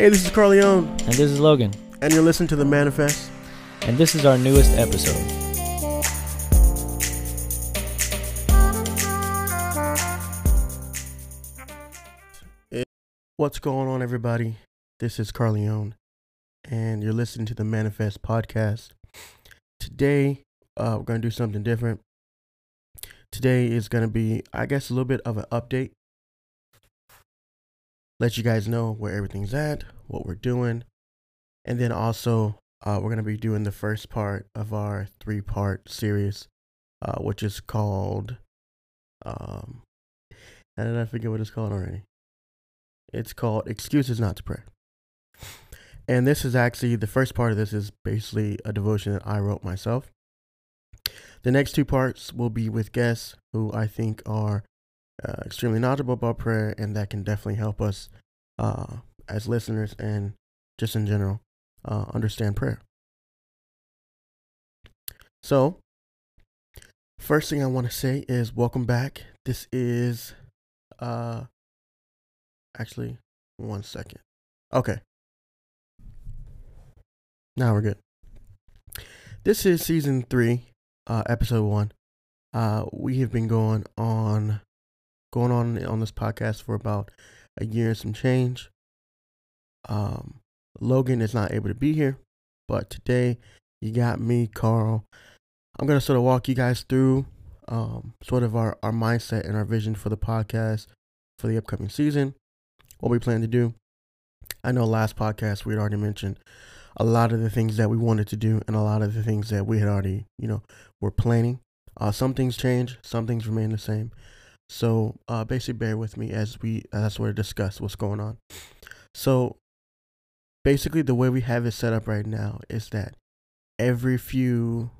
Hey, this is Carleone, And this is Logan. and you're listening to The Manifest. And this is our newest episode. What's going on, everybody? This is Carleone, and you're listening to the Manifest podcast. Today, uh, we're going to do something different. Today is going to be, I guess, a little bit of an update. Let you guys know where everything's at, what we're doing, and then also, uh, we're going to be doing the first part of our three part series, uh, which is called. Um, how did I forget what it's called already? It's called Excuses Not to Pray. And this is actually the first part of this is basically a devotion that I wrote myself. The next two parts will be with guests who I think are uh, extremely knowledgeable about prayer and that can definitely help us uh, as listeners and just in general uh, understand prayer. So, first thing I want to say is welcome back. This is uh actually one second. Okay. Now we're good. This is season three, uh, episode one. Uh, we have been going on, going on on this podcast for about a year and some change. Um, Logan is not able to be here, but today you got me, Carl. I'm gonna sort of walk you guys through, um, sort of our our mindset and our vision for the podcast for the upcoming season what we plan to do. I know last podcast we had already mentioned a lot of the things that we wanted to do and a lot of the things that we had already, you know, were planning. Uh, some things change, some things remain the same. So uh, basically, bear with me as we as of discuss what's going on. So basically, the way we have it set up right now is that every few,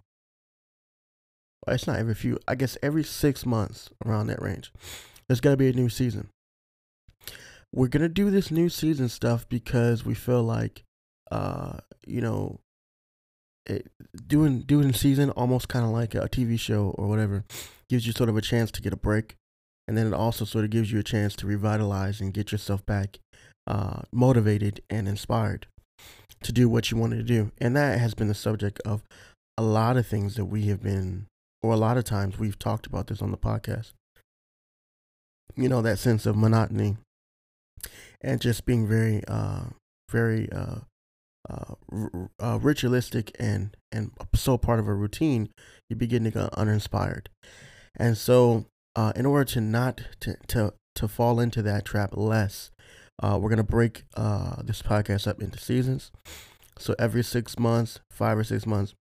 well, it's not every few, I guess every six months around that range, there's gonna be a new season we're gonna do this new season stuff because we feel like uh you know it, doing doing season almost kind of like a tv show or whatever gives you sort of a chance to get a break and then it also sort of gives you a chance to revitalize and get yourself back uh motivated and inspired to do what you wanted to do and that has been the subject of a lot of things that we have been or a lot of times we've talked about this on the podcast you know that sense of monotony and just being very, uh, very uh, uh, uh, ritualistic and and so part of a routine, you begin to get uninspired. And so, uh, in order to not to to to fall into that trap less, uh, we're gonna break uh, this podcast up into seasons. So every six months, five or six months,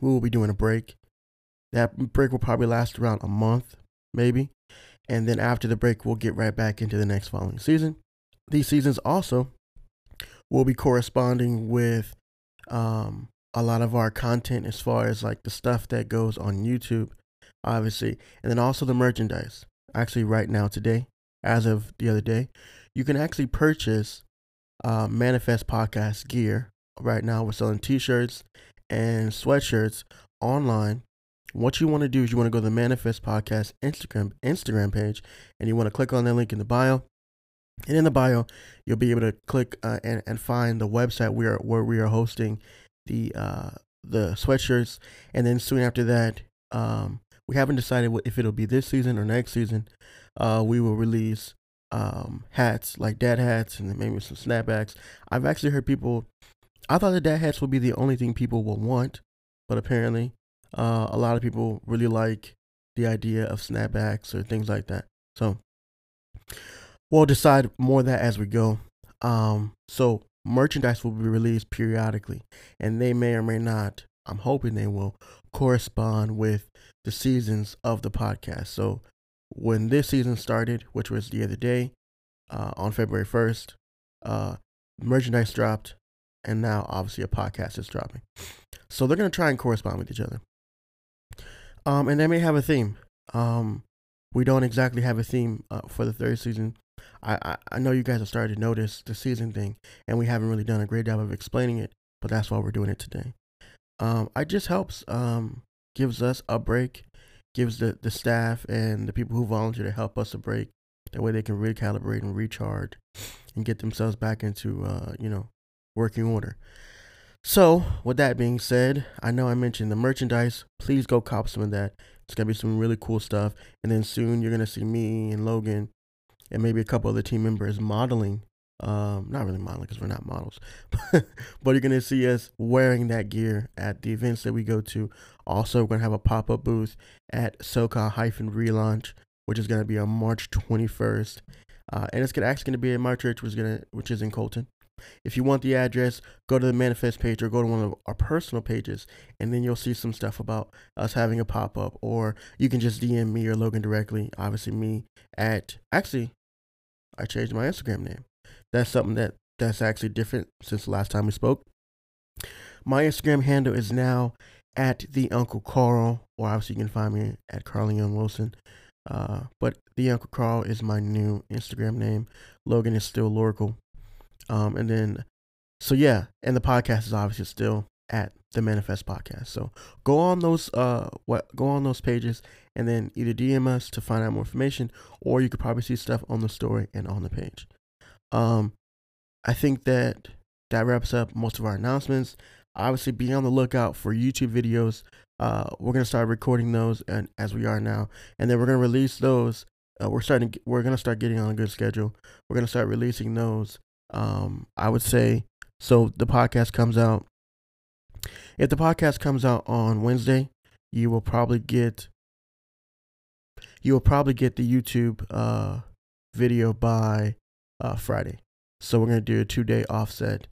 we will be doing a break. That break will probably last around a month, maybe. And then after the break, we'll get right back into the next following season. These seasons also will be corresponding with um, a lot of our content as far as like the stuff that goes on YouTube, obviously, and then also the merchandise. Actually, right now, today, as of the other day, you can actually purchase uh, Manifest Podcast gear. Right now, we're selling t shirts and sweatshirts online what you want to do is you want to go to the Manifest Podcast Instagram Instagram page, and you want to click on the link in the bio. And in the bio, you'll be able to click uh, and and find the website we are where we are hosting the uh, the sweatshirts. And then soon after that, um, we haven't decided if it'll be this season or next season. Uh, we will release um, hats like dad hats and maybe some snapbacks. I've actually heard people. I thought the dad hats would be the only thing people will want, but apparently uh, a lot of people really like the idea of snapbacks or things like that. So we'll decide more of that as we go. Um, so merchandise will be released periodically, and they may or may not. I'm hoping they will correspond with the seasons of the podcast. So when this season started, which was the other day, uh, on February 1st, uh, merchandise dropped, and now obviously a podcast is dropping. So they're going to try and correspond with each other. Um, and they may have a theme. Um, we don't exactly have a theme uh, for the third season. I, I, I know you guys have started to notice the season thing, and we haven't really done a great job of explaining it, but that's why we're doing it today. Um, it just helps, um, gives us a break, gives the, the staff and the people who volunteer to help us a break. That way they can recalibrate and recharge and get themselves back into uh, you know working order. So, with that being said, I know I mentioned the merchandise. Please go cop some of that. It's gonna be some really cool stuff. And then soon you're gonna see me and Logan and maybe a couple other team members modeling. Um, not really modeling because we're not models, but you're gonna see us wearing that gear at the events that we go to. Also, we're gonna have a pop up booth at SoCal hyphen relaunch, which is gonna be on March 21st, uh, and it's gonna actually gonna be at my church, which is gonna which is in Colton. If you want the address, go to the manifest page or go to one of our personal pages, and then you'll see some stuff about us having a pop up. Or you can just DM me or Logan directly. Obviously, me at actually, I changed my Instagram name. That's something that that's actually different since the last time we spoke. My Instagram handle is now at the Uncle Carl, or obviously you can find me at Carly Young Wilson. Uh, but the Uncle Carl is my new Instagram name. Logan is still Lorical. Um, and then, so yeah, and the podcast is obviously still at the Manifest Podcast. So go on those uh what go on those pages and then either DM us to find out more information, or you could probably see stuff on the story and on the page. Um, I think that that wraps up most of our announcements. Obviously, be on the lookout for YouTube videos. Uh, we're gonna start recording those, and as we are now, and then we're gonna release those. Uh, we're starting. We're gonna start getting on a good schedule. We're gonna start releasing those um, I would say so. The podcast comes out. If the podcast comes out on Wednesday, you will probably get you will probably get the YouTube uh, video by uh, Friday. So we're gonna do a two day offset.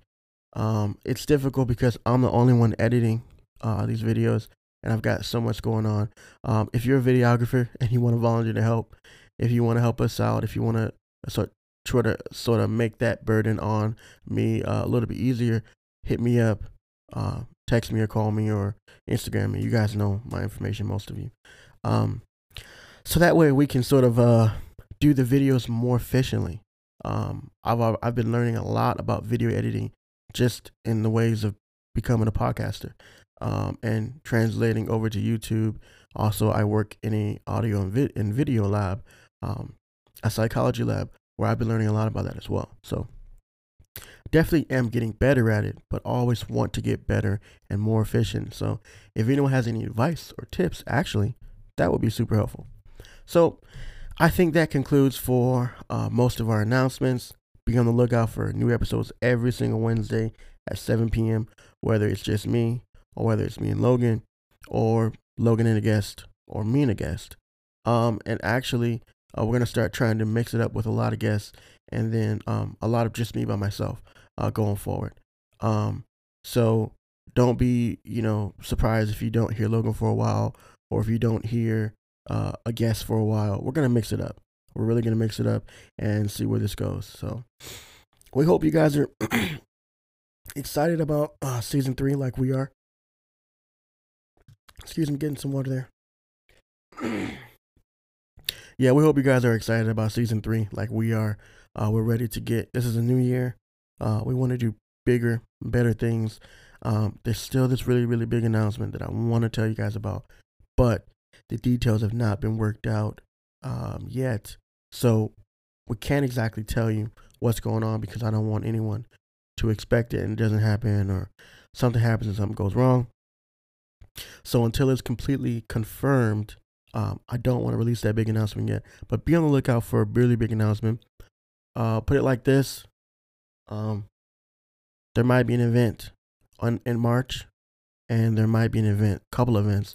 Um, it's difficult because I'm the only one editing uh, these videos, and I've got so much going on. Um, if you're a videographer and you want to volunteer to help, if you want to help us out, if you want to so try to sort of make that burden on me uh, a little bit easier, hit me up, uh, text me or call me or Instagram me. You guys know my information, most of you. Um, so that way we can sort of uh, do the videos more efficiently. Um, I've I've been learning a lot about video editing, just in the ways of becoming a podcaster, um, and translating over to YouTube. Also, I work in a audio and, vid- and video lab, um, a psychology lab, where I've been learning a lot about that as well. So definitely am getting better at it, but always want to get better and more efficient. So if anyone has any advice or tips, actually, that would be super helpful. So I think that concludes for uh, most of our announcements. Be on the lookout for new episodes every single Wednesday at 7 p.m., whether it's just me or whether it's me and Logan or Logan and a guest or me and a guest. Um, and actually, uh, we're gonna start trying to mix it up with a lot of guests, and then um, a lot of just me by myself uh, going forward. Um, so don't be you know surprised if you don't hear Logan for a while, or if you don't hear uh, a guest for a while. We're gonna mix it up. We're really gonna mix it up and see where this goes. So we hope you guys are excited about uh, season three, like we are. Excuse me, getting some water there. yeah, we hope you guys are excited about season three, like we are. Uh, we're ready to get. This is a new year. Uh, we want to do bigger, better things. Um, there's still this really, really big announcement that I want to tell you guys about, but the details have not been worked out um, yet. So we can't exactly tell you what's going on because I don't want anyone to expect it and it doesn't happen or something happens and something goes wrong. So until it's completely confirmed, um, I don't want to release that big announcement yet, but be on the lookout for a really big announcement. Uh, put it like this: um, there might be an event on in March, and there might be an event, couple events,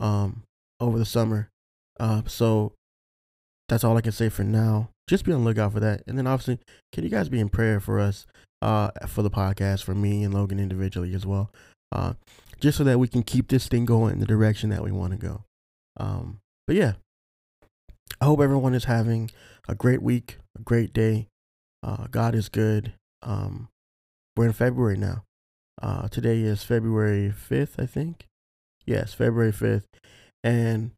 um, over the summer. Uh, so that's all I can say for now. Just be on the lookout for that, and then obviously, can you guys be in prayer for us, uh, for the podcast, for me and Logan individually as well, uh, just so that we can keep this thing going in the direction that we want to go. Um, but yeah, I hope everyone is having a great week, a great day. Uh, God is good. Um, we're in February now. Uh, today is February 5th, I think. Yes, February 5th. And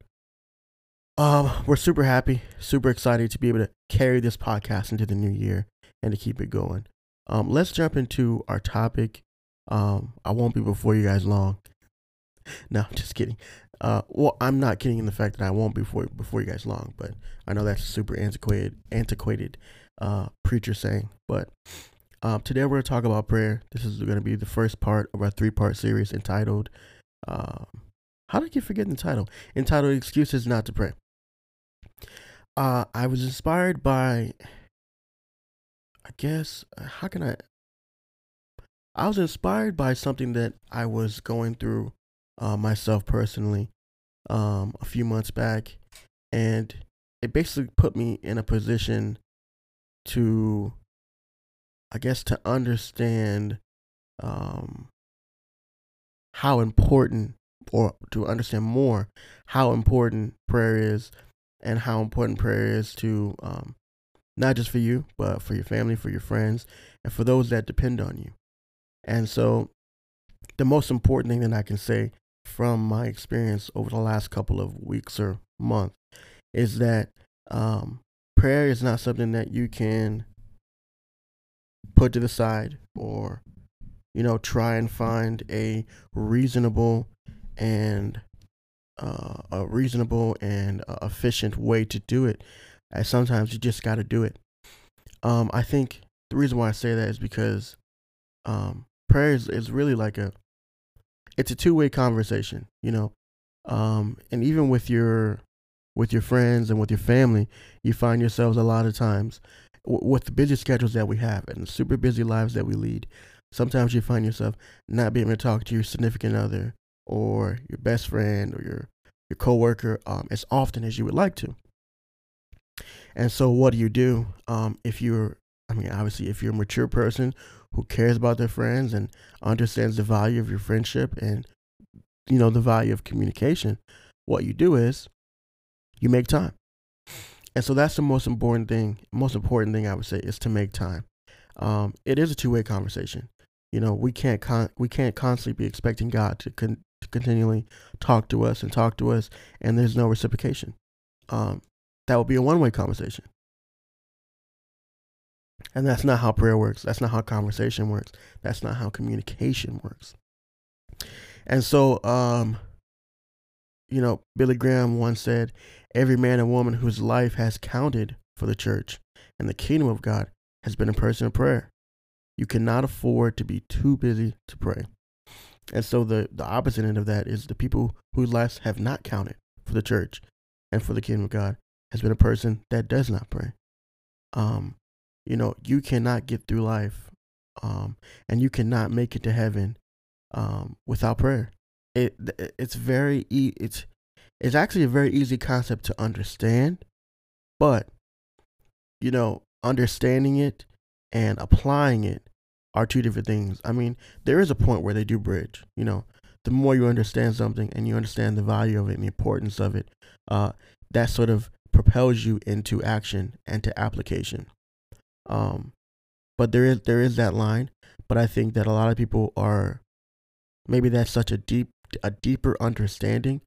um, we're super happy, super excited to be able to carry this podcast into the new year and to keep it going. Um, let's jump into our topic. Um, I won't be before you guys long. no, just kidding. Uh, well, I'm not kidding in the fact that I won't before before you guys long, but I know that's a super antiquated antiquated uh, preacher saying. But um, today we're going to talk about prayer. This is going to be the first part of our three part series entitled, um, How did keep forgetting the title? Entitled Excuses Not to Pray. Uh, I was inspired by, I guess, how can I? I was inspired by something that I was going through uh, myself personally um, a few months back, and it basically put me in a position to, I guess, to understand um, how important, or to understand more, how important prayer is, and how important prayer is to um, not just for you, but for your family, for your friends, and for those that depend on you. And so, the most important thing that I can say from my experience over the last couple of weeks or month is that um, prayer is not something that you can put to the side or you know try and find a reasonable and uh, a reasonable and uh, efficient way to do it as sometimes you just got to do it. Um, i think the reason why i say that is because um, prayer is, is really like a it's a two-way conversation you know? Um, and even with your with your friends and with your family you find yourselves a lot of times w- with the busy schedules that we have and the super busy lives that we lead sometimes you find yourself not being able to talk to your significant other or your best friend or your your coworker um, as often as you would like to. And so what do you do? Um, if you're i mean obviously if you're a mature person who cares about their friends and understands the value of your friendship and you know the value of communication what you do is you make time. And so that's the most important thing most important thing i would say is to make time. Um, it is a two-way conversation. You know we can't con- we can't constantly be expecting god to, con- to continually talk to us and talk to us and there's no reciprocation um, that would be a one-way conversation and that's not how prayer works. That's not how conversation works. That's not how communication works. And so, um, you know, Billy Graham once said, Every man and woman whose life has counted for the church and the kingdom of God has been a person of prayer. You cannot afford to be too busy to pray. And so the, the opposite end of that is the people whose lives have not counted for the church and for the kingdom of God has been a person that does not pray. Um, you know, you cannot get through life um, and you cannot make it to heaven um, without prayer. It it's very e- it's it's actually a very easy concept to understand, but you know, understanding it and applying it are two different things. I mean, there is a point where they do bridge. You know, the more you understand something and you understand the value of it and the importance of it, uh, that sort of propels you into action and to application. Um, but there is there is that line. But I think that a lot of people are maybe that's such a deep a deeper understanding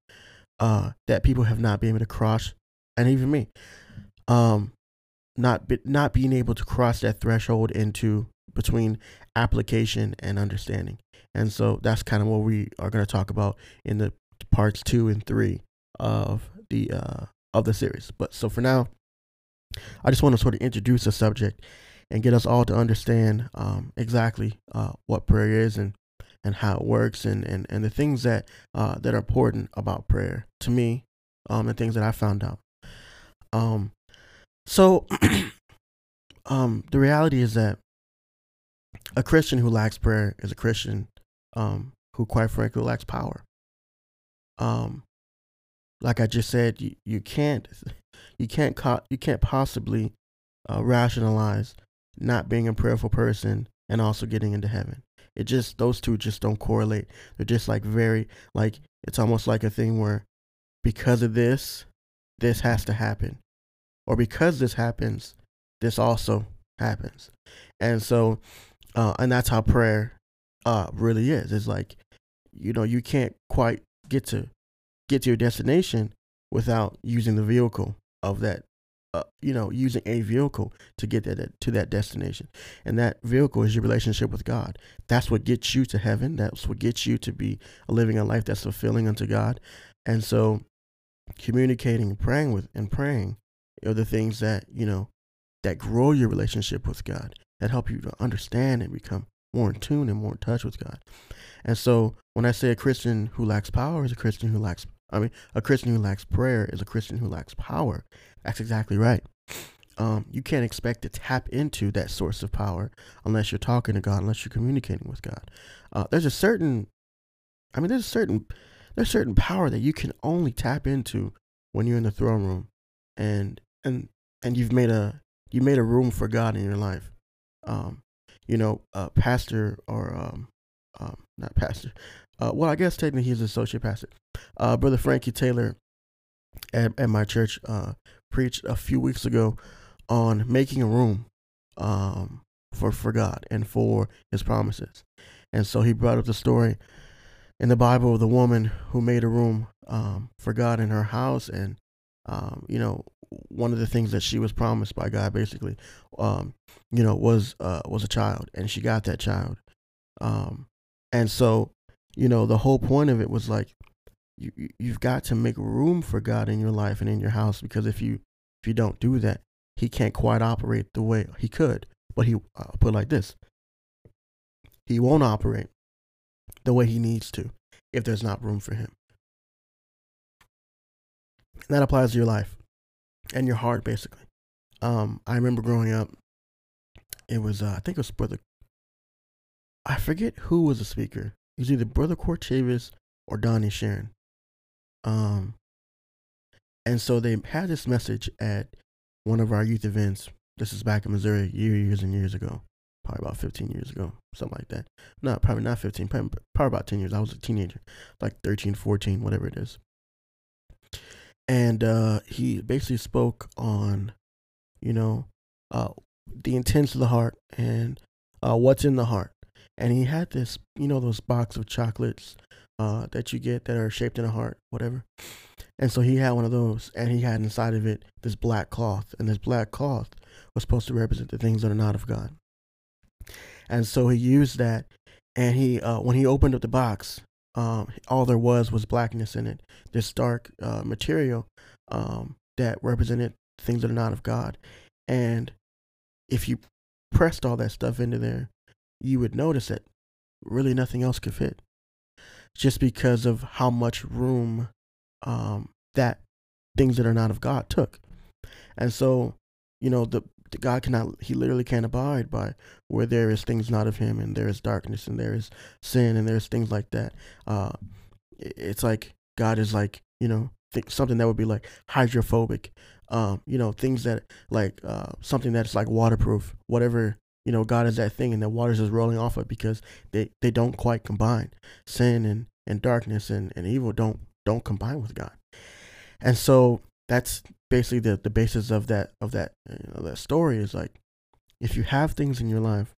uh, that people have not been able to cross, and even me, um, not be, not being able to cross that threshold into between application and understanding. And so that's kind of what we are going to talk about in the parts two and three of the uh, of the series. But so for now, I just want to sort of introduce the subject and get us all to understand um, exactly uh, what prayer is and and how it works and, and, and the things that uh, that are important about prayer to me um, and things that I found out. Um, so um, the reality is that a Christian who lacks prayer is a Christian um, who, quite frankly, lacks power. Um, like I just said, you, you can't you can't co- you can't possibly uh, rationalize not being a prayerful person and also getting into heaven. It just those two just don't correlate. They're just like very like it's almost like a thing where because of this, this has to happen, or because this happens, this also happens, and so uh, and that's how prayer uh really is. It's like you know you can't quite get to get to your destination without using the vehicle of that uh, you know using a vehicle to get that to that destination. And that vehicle is your relationship with god. That's what gets you to heaven. That's what gets you to be living a life that's fulfilling unto god. And so communicating praying with and praying are the things that you know that grow your relationship with God, that help you to understand and become more in tune and more in touch with God. And so when I say a Christian who lacks power is a Christian who lacks, I mean, a Christian who lacks prayer is a Christian who lacks power. That's exactly right. Um, you can't expect to tap into that source of power unless you're talking to God, unless you're communicating with God. Uh, there's a certain, I mean, there's a certain, there's certain power that you can only tap into when you're in the throne room, and and and you've made a you made a room for God in your life. Um, you know, uh, pastor or um, um, not pastor. Uh, well, I guess technically he's associate pastor. Uh, Brother Frankie Taylor at, at my church uh, preached a few weeks ago on making a room um, for for God and for His promises. And so he brought up the story in the Bible of the woman who made a room um, for God in her house, and um, you know one of the things that she was promised by God, basically, um, you know, was uh, was a child, and she got that child. Um, and so, you know, the whole point of it was like, you you've got to make room for God in your life and in your house, because if you if you don't do that, He can't quite operate the way He could. But He uh, put it like this: He won't operate the way He needs to if there's not room for Him. That applies to your life and your heart, basically. Um, I remember growing up. It was, uh, I think it was brother. I forget who was the speaker. It was either brother Court Chavis or Donnie Sharon. Um, and so they had this message at one of our youth events. This is back in Missouri, years and years ago, probably about 15 years ago, something like that. No, probably not 15, probably, probably about 10 years. I was a teenager, like 13, 14, whatever it is and uh, he basically spoke on, you know, uh, the intents of the heart and uh, what's in the heart. And he had this, you know, those box of chocolates uh, that you get that are shaped in a heart, whatever. And so he had one of those, and he had inside of it this black cloth, and this black cloth was supposed to represent the things that are not of God. And so he used that, and he, uh, when he opened up the box, um, all there was was blackness in it, this dark uh, material um, that represented things that are not of God. And if you pressed all that stuff into there, you would notice that really nothing else could fit, just because of how much room um, that things that are not of God took. And so, you know, the God cannot, he literally can't abide by where there is things not of him and there is darkness and there is sin and there's things like that. Uh, it's like God is like, you know, something that would be like hydrophobic, um, you know, things that like, uh, something that's like waterproof, whatever, you know, God is that thing and the water's just rolling off it because they, they don't quite combine sin and, and darkness and, and evil don't, don't combine with God. And so that's basically the, the basis of that of that you know, that story is like if you have things in your life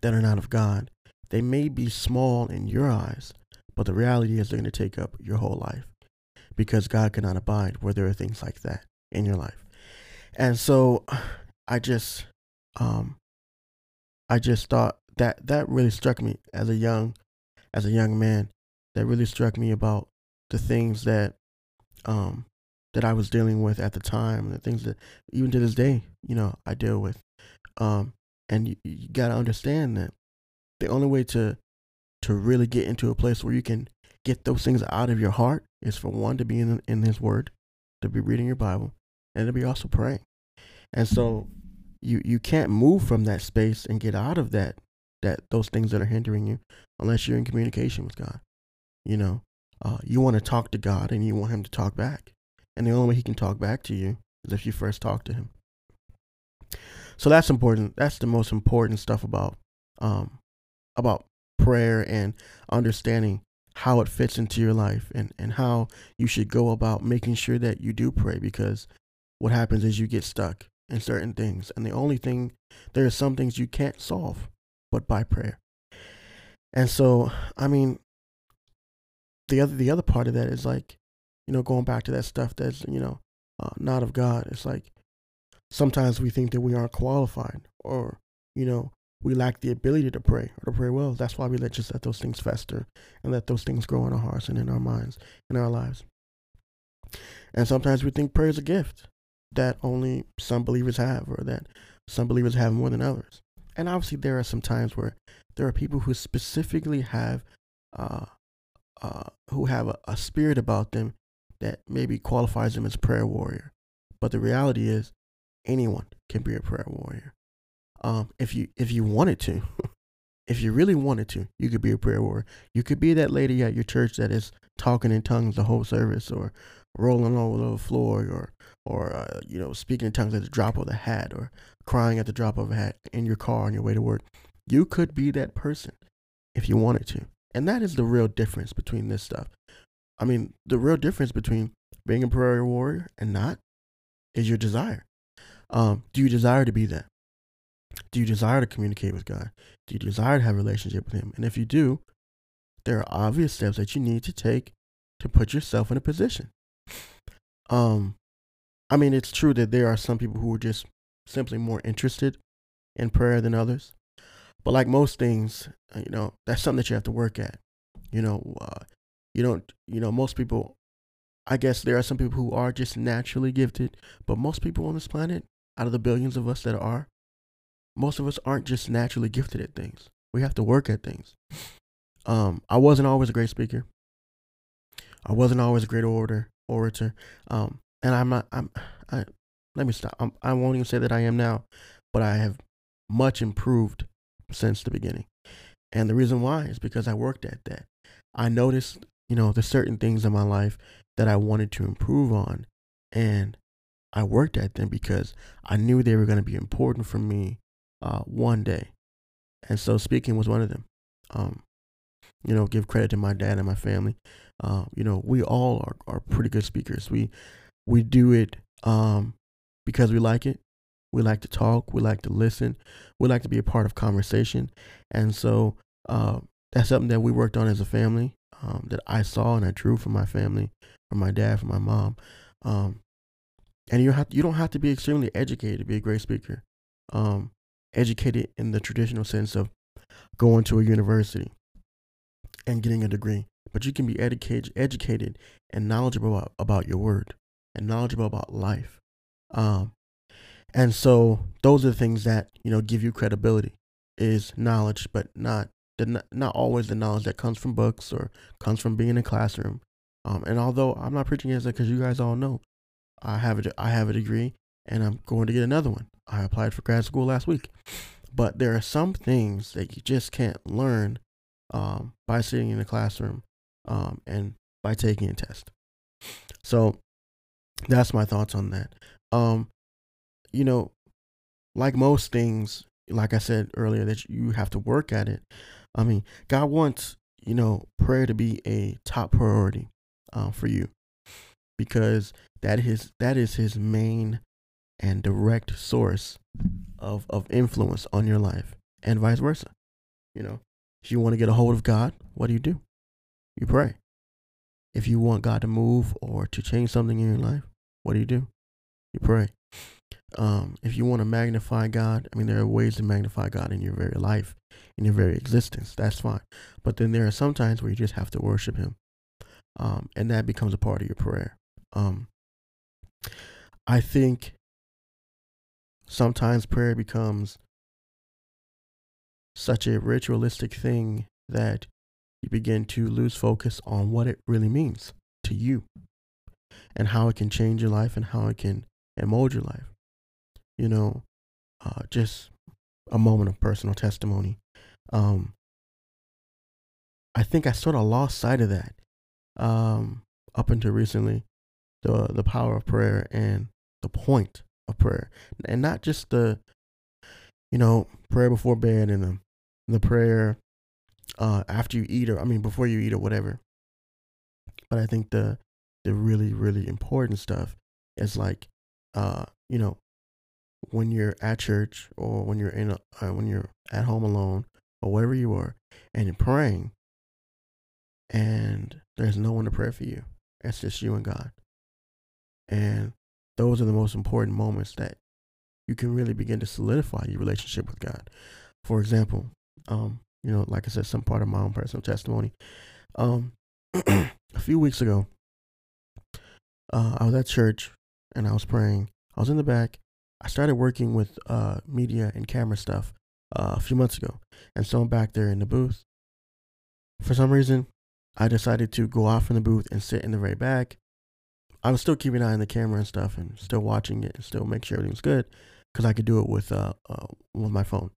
that are not of God, they may be small in your eyes, but the reality is they're going to take up your whole life because God cannot abide where there are things like that in your life. And so I just um I just thought that that really struck me as a young as a young man that really struck me about the things that um that I was dealing with at the time, and the things that even to this day, you know, I deal with. Um, and you, you got to understand that the only way to to really get into a place where you can get those things out of your heart is for one to be in in His Word, to be reading your Bible, and to be also praying. And so, you you can't move from that space and get out of that that those things that are hindering you unless you're in communication with God. You know, uh, you want to talk to God and you want Him to talk back. And the only way he can talk back to you is if you first talk to him. So that's important. That's the most important stuff about um about prayer and understanding how it fits into your life and, and how you should go about making sure that you do pray because what happens is you get stuck in certain things and the only thing there are some things you can't solve but by prayer. And so I mean the other the other part of that is like you know, going back to that stuff that's, you know, uh, not of God. It's like sometimes we think that we aren't qualified or, you know, we lack the ability to pray or to pray well. That's why we let just let those things fester and let those things grow in our hearts and in our minds, in our lives. And sometimes we think prayer is a gift. that only some believers have or that some believers have more than others. And obviously, there are some times where there are people who specifically have, uh, uh, who have a, a spirit about them that maybe qualifies them as prayer warrior. But the reality is, anyone can be a prayer warrior. Um, if you if you wanted to, if you really wanted to, you could be a prayer warrior. You could be that lady at your church that is talking in tongues the whole service, or rolling over the floor, or or uh, you know speaking in tongues at the drop of the hat, or crying at the drop of a hat in your car on your way to work. You could be that person if you wanted to, and that is the real difference between this stuff. I mean, the real difference between being a prayer warrior and not is your desire. Um, do you desire to be that? Do you desire to communicate with God? Do you desire to have a relationship with Him? And if you do, there are obvious steps that you need to take to put yourself in a position. Um, I mean, it's true that there are some people who are just simply more interested in prayer than others. But like most things, uh, you know, that's something that you have to work at. You know, uh, you don't, you know, most people, I guess there are some people who are just naturally gifted, but most people on this planet, out of the billions of us that are, most of us aren't just naturally gifted at things. We have to work at things. Um, I wasn't always a great speaker. I wasn't always a great orator. Orator. Um, and I'm not. I'm. I, let me stop. I'm, I won't even say that I am now, but I have much improved since the beginning. And the reason why is because I worked at that. I noticed, you know, there's certain things in my life that I wanted to improve on, and I worked at them because I knew they were going to be important for me uh, one day. And so speaking was one of them. Um, you know, give credit to my dad and my family. Uh, you know, we all are, are pretty good speakers. We we do it um, because we like it. We like to talk. We like to listen. We like to be a part of conversation. And so uh, that's something that we worked on as a family um, that I saw and I drew from my family, from my dad, from my mom. Um, and you have you don't have to be extremely educated to be a great speaker. Um, educated in the traditional sense of going to a university and getting a degree, but you can be educated, educated and knowledgeable about, about your word and knowledgeable about life. Um, and so those are the things that you know give you credibility is knowledge, but not the, not always the knowledge that comes from books or comes from being in a classroom. Um, and although I'm not preaching against that, because you guys all know, I have a I have a degree and I'm going to get another one. I applied for grad school last week, but there are some things that you just can't learn um, by sitting in a classroom um, and by taking a test. So that's my thoughts on that. Um, you know, like most things, like I said earlier, that you have to work at it. I mean, God wants you know prayer to be a top priority uh, for you because that is that is His main and direct source of of influence on your life, and vice versa. You know, if you want to get a hold of God, what do you do? You pray. If you want God to move or to change something in your life, what do you do? You pray. Um, if you want to magnify God, I mean, there are ways to magnify God in your very life, in your very existence. That's fine. But then there are some times where you just have to worship Him, um, and that becomes a part of your prayer. Um, I think sometimes prayer becomes such a ritualistic thing that you begin to lose focus on what it really means to you and how it can change your life and how it can mold your life. You know, uh, just a moment of personal testimony. Um, I think I sort of lost sight of that um, up until recently. The the power of prayer and the point of prayer, and not just the, you know, prayer before bed and the the prayer uh, after you eat or I mean before you eat or whatever. But I think the the really really important stuff is like uh, you know when you're at church or when you're in a, uh, when you're at home alone or wherever you are and you're praying and there's no one to pray for you. It's just you and God. And those are the most important moments that you can really begin to solidify your relationship with God. For example, um, you know, like I said, some part of my own personal testimony. Um, a few weeks ago, uh, I was at church and I was praying. I was in the back. I started working with uh, media and camera stuff uh, a few months ago, and so I'm back there in the booth. For some reason, I decided to go off from the booth and sit in the very back. I was still keeping an eye on the camera and stuff, and still watching it, and still make sure everything was good, because I could do it with uh, uh with my phone.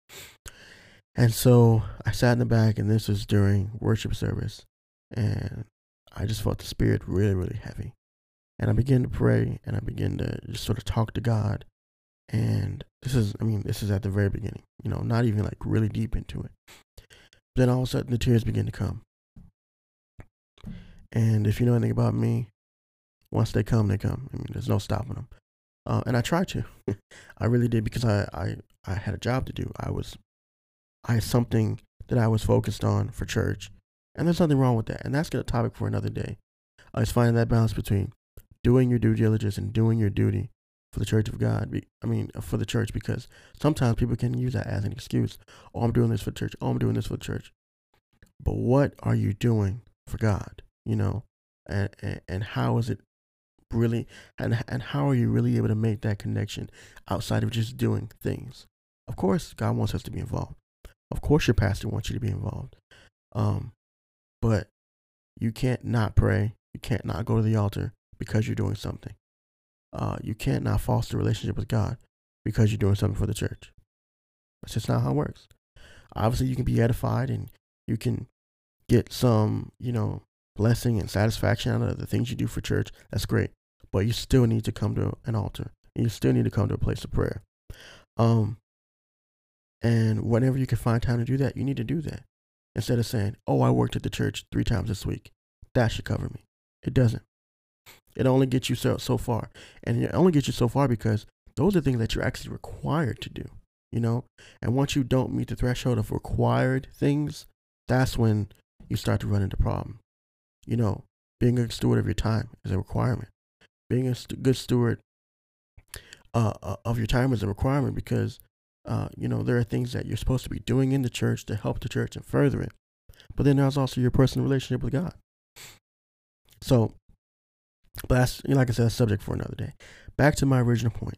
And so I sat in the back, and this was during worship service, and I just felt the spirit really, really heavy. And I began to pray, and I began to just sort of talk to God. And this is, I mean, this is at the very beginning, you know, not even like really deep into it. Then all of a sudden, the tears begin to come. And if you know anything about me, once they come, they come. I mean, there's no stopping them. Uh, and I tried to. I really did because I, I, I had a job to do. I was, I had something that I was focused on for church. And there's nothing wrong with that. And that's a topic for another day. Uh, it's finding that balance between doing your due diligence and doing your duty for the church of God. I mean, uh, for the church, because sometimes people can use that as an excuse. Oh, I'm doing this for church. Oh, I'm doing this for church. But what are you doing for God? You know, and and, and how is it really, and and how are you really able to make that connection outside of just doing things? Of course, God wants us to be involved. Of course, your pastor wants you to be involved. Um, but you can't not pray. You can't not go to the altar because you're doing something. Uh, you can't not foster a relationship with God because you're doing something for the church. That's just not how it works. Obviously, you can be edified and you can get some, you know, blessing and satisfaction out of the things you do for church. That's great. But you still need to come to an altar. And you still need to come to a place of prayer. Um, and whenever you can find time to do that, you need to do that. Instead of saying, oh, I worked at the church three times this week. That should cover me. It doesn't. It only gets you so, so far. And it only gets you so far because those are things that you're actually required to do, you know? And once you don't meet the threshold of required things, that's when you start to run into problem. You know, being a steward of your time is a requirement. Being a st- good steward uh, uh, of your time is a requirement because, uh, you know, there are things that you're supposed to be doing in the church to help the church and further it. But then there's also your personal relationship with God. So but that's, like I said, a subject for another day. Back to my original point.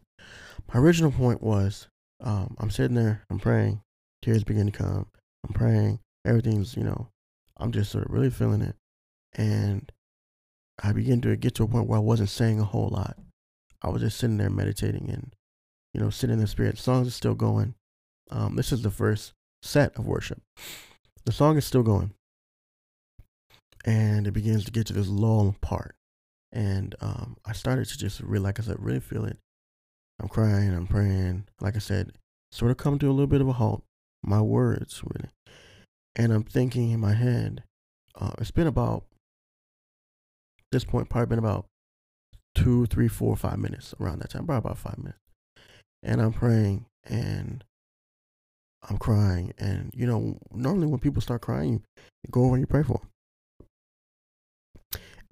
My original point was um, I'm sitting there, I'm praying, tears begin to come. I'm praying, everything's, you know, I'm just sort of really feeling it. And I begin to get to a point where I wasn't saying a whole lot. I was just sitting there meditating and, you know, sitting in the spirit. The songs are still going. Um, this is the first set of worship. The song is still going. And it begins to get to this lull part. And um, I started to just really, like I said, really feel it. I'm crying, I'm praying. Like I said, sort of come to a little bit of a halt. My words, really. And I'm thinking in my head, uh, it's been about, this point, probably been about two, three, four, five minutes around that time, probably about five minutes. And I'm praying and I'm crying. And, you know, normally when people start crying, you go over and you pray for them.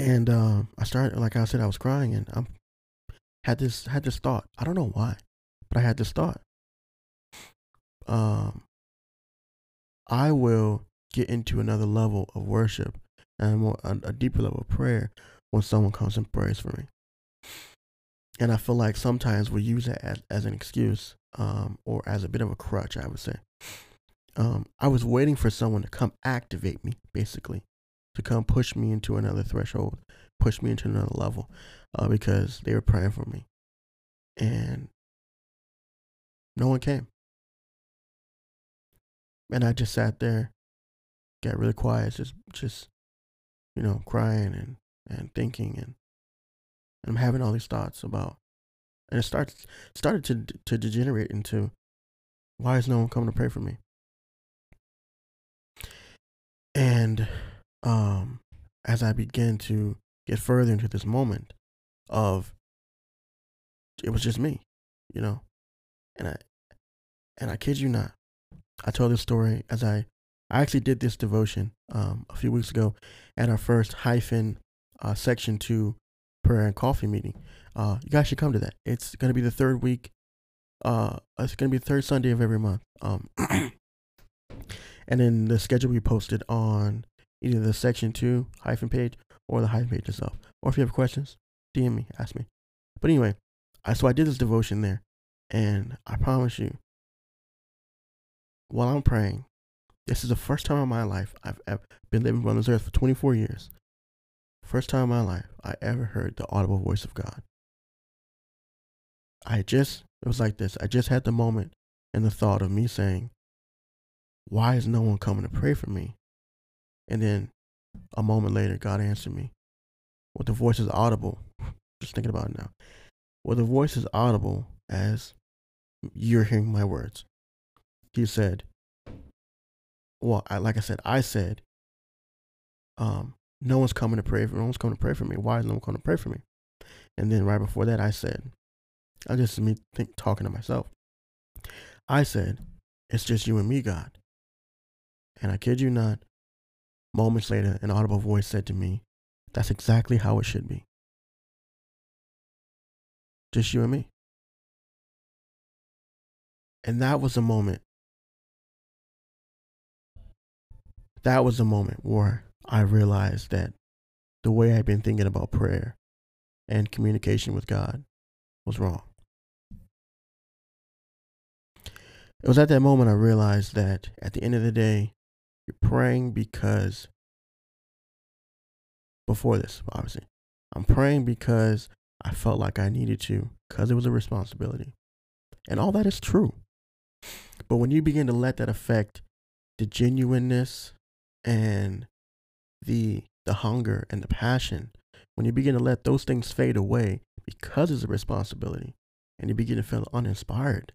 And uh, I started, like I said, I was crying, and I had this had this thought. I don't know why, but I had this thought. Um, I will get into another level of worship and more, a, a deeper level of prayer when someone comes and prays for me. And I feel like sometimes we use that as, as an excuse um, or as a bit of a crutch, I would say. Um, I was waiting for someone to come activate me, basically to come push me into another threshold, push me into another level, uh, because they were praying for me, and no one came, and I just sat there, got really quiet, just just you know crying and and thinking and and I'm having all these thoughts about, and it started started to to degenerate into, why is no one coming to pray for me? Um, as I began to get further into this moment of it was just me, you know, and I and I kid you not, I told this story as I I actually did this devotion um, a few weeks ago at our first hyphen uh, section two prayer and coffee meeting. Uh, you guys should come to that. It's going to be the third week. Uh, it's going to be the third Sunday of every month. Um, and then the schedule we posted on either the section two hyphen page or the hyphen page itself. Or if you have questions, DM me, ask me. But anyway, I so I did this devotion there, and I promise you, while I'm praying, this is the first time in my life I've ever been living on this earth for 24 years. First time in my life I ever heard the audible voice of God. I just, it was like this. I just had the moment and the thought of me saying, Why is no one coming to pray for me? And then a moment later, God answered me. Well, the voice is audible. Just thinking about it now. Well, the voice is audible as you're hearing my words. He said, well, I, like I said, I said, um, no one's coming to pray for no one's coming to pray for me. Why is no one coming to pray for me? And then right before that, I said, I just me think talking to myself. I said, it's just you and me, God. And I kid you not, moments later, an audible voice said to me, that's exactly how it should be. Just you and me. And that was a moment. That was a moment where I realized that the way I'd been thinking about prayer and communication with God was wrong. It was at that moment I realized that at the end of the day, you're praying because, before this, obviously, I'm praying because I felt like I needed to, because it was a responsibility. And all that is true. But when you begin to let that affect the genuineness and the the hunger and the passion, when you begin to let those things fade away because it's a responsibility, and you begin to feel uninspired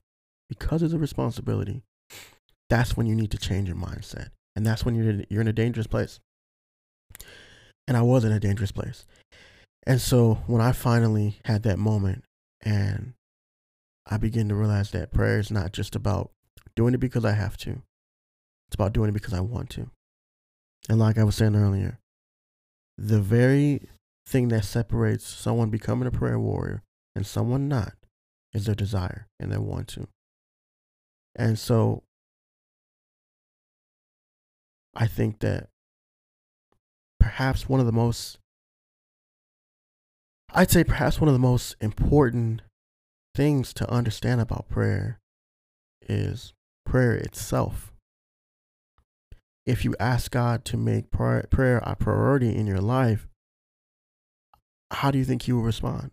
because it's a responsibility, that's when you need to change your mindset, and that's when you're you're in a dangerous place. And I was in a dangerous place, and so when I finally had that moment, and I began to realize that prayer is not just about doing it because I have to. It's about doing it because I want to. And like I was saying earlier, the very thing that separates someone becoming a prayer warrior and someone not is their desire and their want to. And so I think that perhaps one of the most, I'd say perhaps one of the most important things to understand about prayer is prayer itself. If you ask God to make prayer a priority in your life, how do you think He will respond?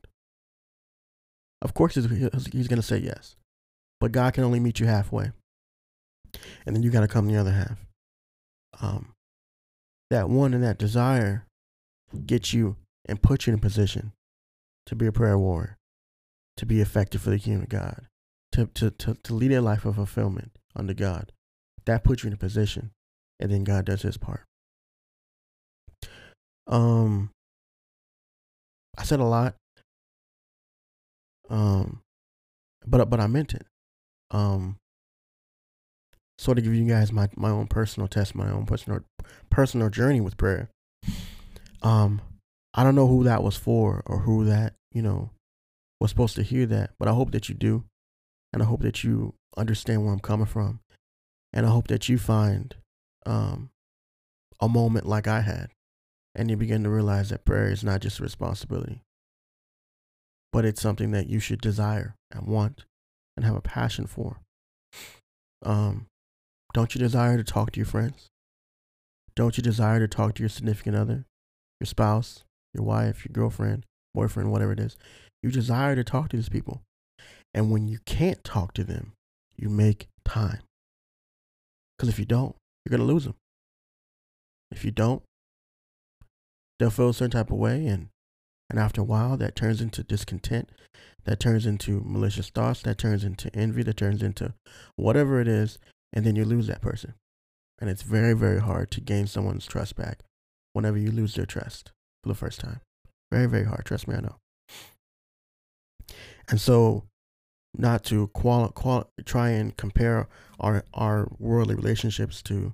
Of course, He's, going to say yes, but God can only meet you halfway. And then you got to come the other half. Um, that one and that desire get you and put you in a position to be a prayer warrior, to be effective for the kingdom of God, to, to, to, to lead a life of fulfillment under God. That puts you in a position, and then God does his part. Um, I said a lot. Um, but but I meant it. Um, sort of give you guys my my own personal test, my own personal personal journey with prayer. Um, I don't know who that was for or who that you know was supposed to hear that, but I hope that you do. And I hope that you understand where I'm coming from. And I hope that you find um, a moment like I had. And you begin to realize that prayer is not just a responsibility, but it's something that you should desire and want and have a passion for. Um, don't you desire to talk to your friends? Don't you desire to talk to your significant other, your spouse, your wife, your girlfriend, boyfriend, whatever it is? You desire to talk to these people. And when you can't talk to them, you make time. Because if you don't, you're going to lose them. If you don't, they'll feel a certain type of way. And, and after a while, that turns into discontent. That turns into malicious thoughts. That turns into envy. That turns into whatever it is. And then you lose that person. And it's very, very hard to gain someone's trust back whenever you lose their trust for the first time. Very, very hard. Trust me, I know. And so not to quali- quali- try and compare our our worldly relationships to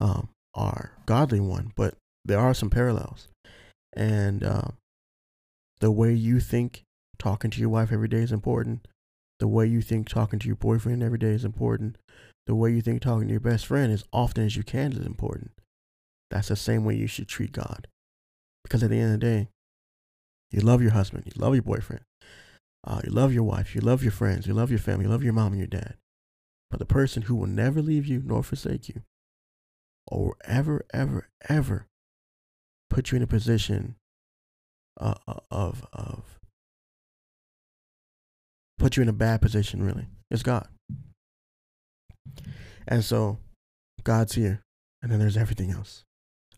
um, our godly one, but there are some parallels, and uh, the way you think talking to your wife every day is important. The way you think talking to your boyfriend every day is important. The way you think talking to your best friend as often as you can is important. That's the same way you should treat God, because at the end of the day, you love your husband, you love your boyfriend. Uh, you love your wife, you love your friends, you love your family, you love your mom and your dad. But the person who will never leave you nor forsake you, or ever, ever, ever put you in a position uh, uh of of put you in a bad position. Really, is God. And so, God's here, and then there's everything else.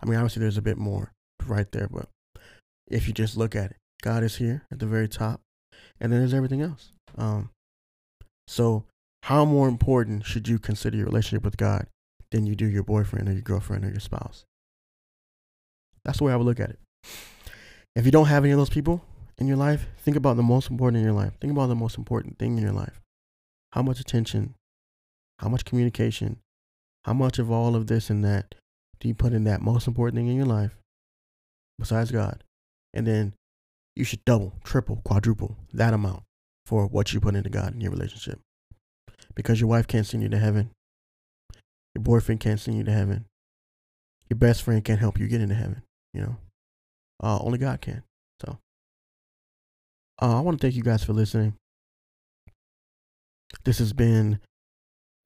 I mean, obviously, there's a bit more right there, but if you just look at it, God is here at the very top, and then there's everything else. Um, so, how more important should you consider your relationship with God than you do your boyfriend or your girlfriend or your spouse? That's the way I would look at it. If you don't have any of those people in your life, think about the most important in your life. Think about the most important thing in your life. How much attention, how much communication, how much of all of this and that do you put in that most important thing in your life besides God? And then you should double, triple, quadruple that amount for what you put into God in your relationship. Because your wife can't send you to heaven. Your boyfriend can't send you to heaven. Your best friend can't help you get into heaven. You know, uh, only God can. So, uh, I want to thank you guys for listening. This has been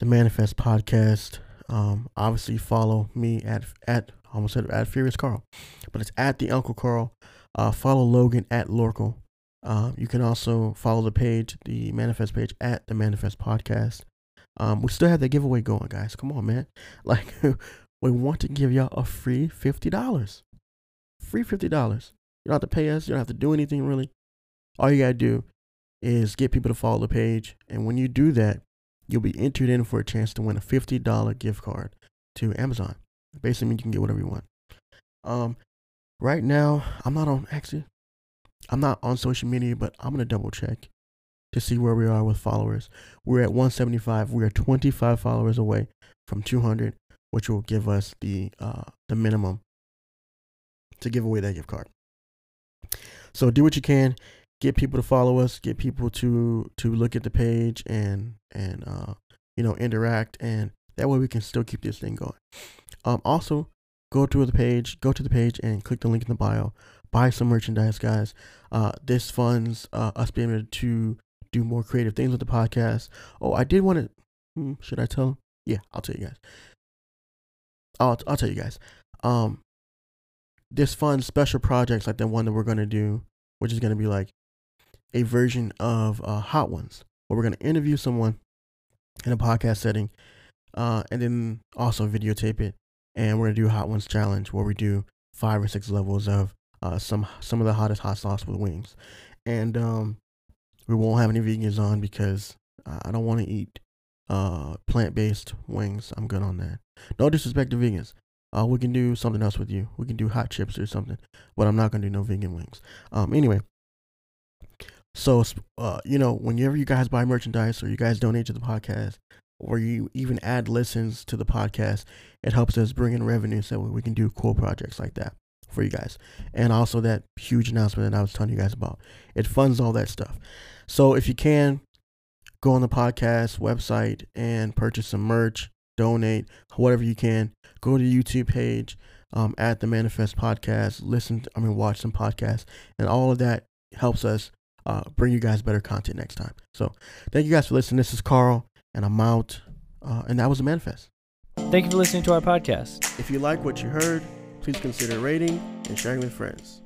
the Manifest Podcast. Um, obviously, follow me at at almost said at Furious Carl, but it's at the Uncle Carl. Uh, follow Logan at Lorkel. Uh, you can also follow the page, the Manifest page at the Manifest Podcast. Um, we still have that giveaway going, guys. Come on, man. Like, we want to give y'all a free fifty dollars. Free fifty dollars. You don't have to pay us. You don't have to do anything really. All you gotta do is get people to follow the page, and when you do that, you'll be entered in for a chance to win a fifty dollar gift card to Amazon. Basically, means you can get whatever you want. Um, right now, I'm not on actually. I'm not on social media, but I'm gonna double check to see where we are with followers. We're at 175. We are 25 followers away from 200, which will give us the uh, the minimum to give away that gift card. So do what you can, get people to follow us, get people to to look at the page and and uh, you know interact, and that way we can still keep this thing going. Um, also, go to the page, go to the page, and click the link in the bio. Buy some merchandise, guys. Uh, this funds uh, us being able to do more creative things with the podcast. Oh, I did want to. Hmm, should I tell? Yeah, I'll tell you guys. I'll I'll tell you guys. Um, this funds special projects like the one that we're gonna do, which is gonna be like a version of uh, Hot Ones, where we're gonna interview someone in a podcast setting, uh, and then also videotape it, and we're gonna do a Hot Ones challenge where we do five or six levels of uh, some some of the hottest hot sauce with wings, and um, we won't have any vegans on because I don't want to eat uh, plant based wings. I'm good on that. No disrespect to vegans. Uh, we can do something else with you. We can do hot chips or something, but I'm not gonna do no vegan wings. Um, anyway. So, uh, you know, whenever you guys buy merchandise or you guys donate to the podcast, or you even add listens to the podcast, it helps us bring in revenue so we can do cool projects like that for you guys. And also that huge announcement that I was telling you guys about. It funds all that stuff. So if you can, go on the podcast website and purchase some merch, donate, whatever you can. Go to the YouTube page um, at the Manifest Podcast. Listen, I mean, watch some podcasts, and all of that helps us uh, bring you guys better content next time. So, thank you guys for listening. This is Carl, and I'm out. Uh, and that was a Manifest. Thank you for listening to our podcast. If you like what you heard, please consider rating and sharing with friends.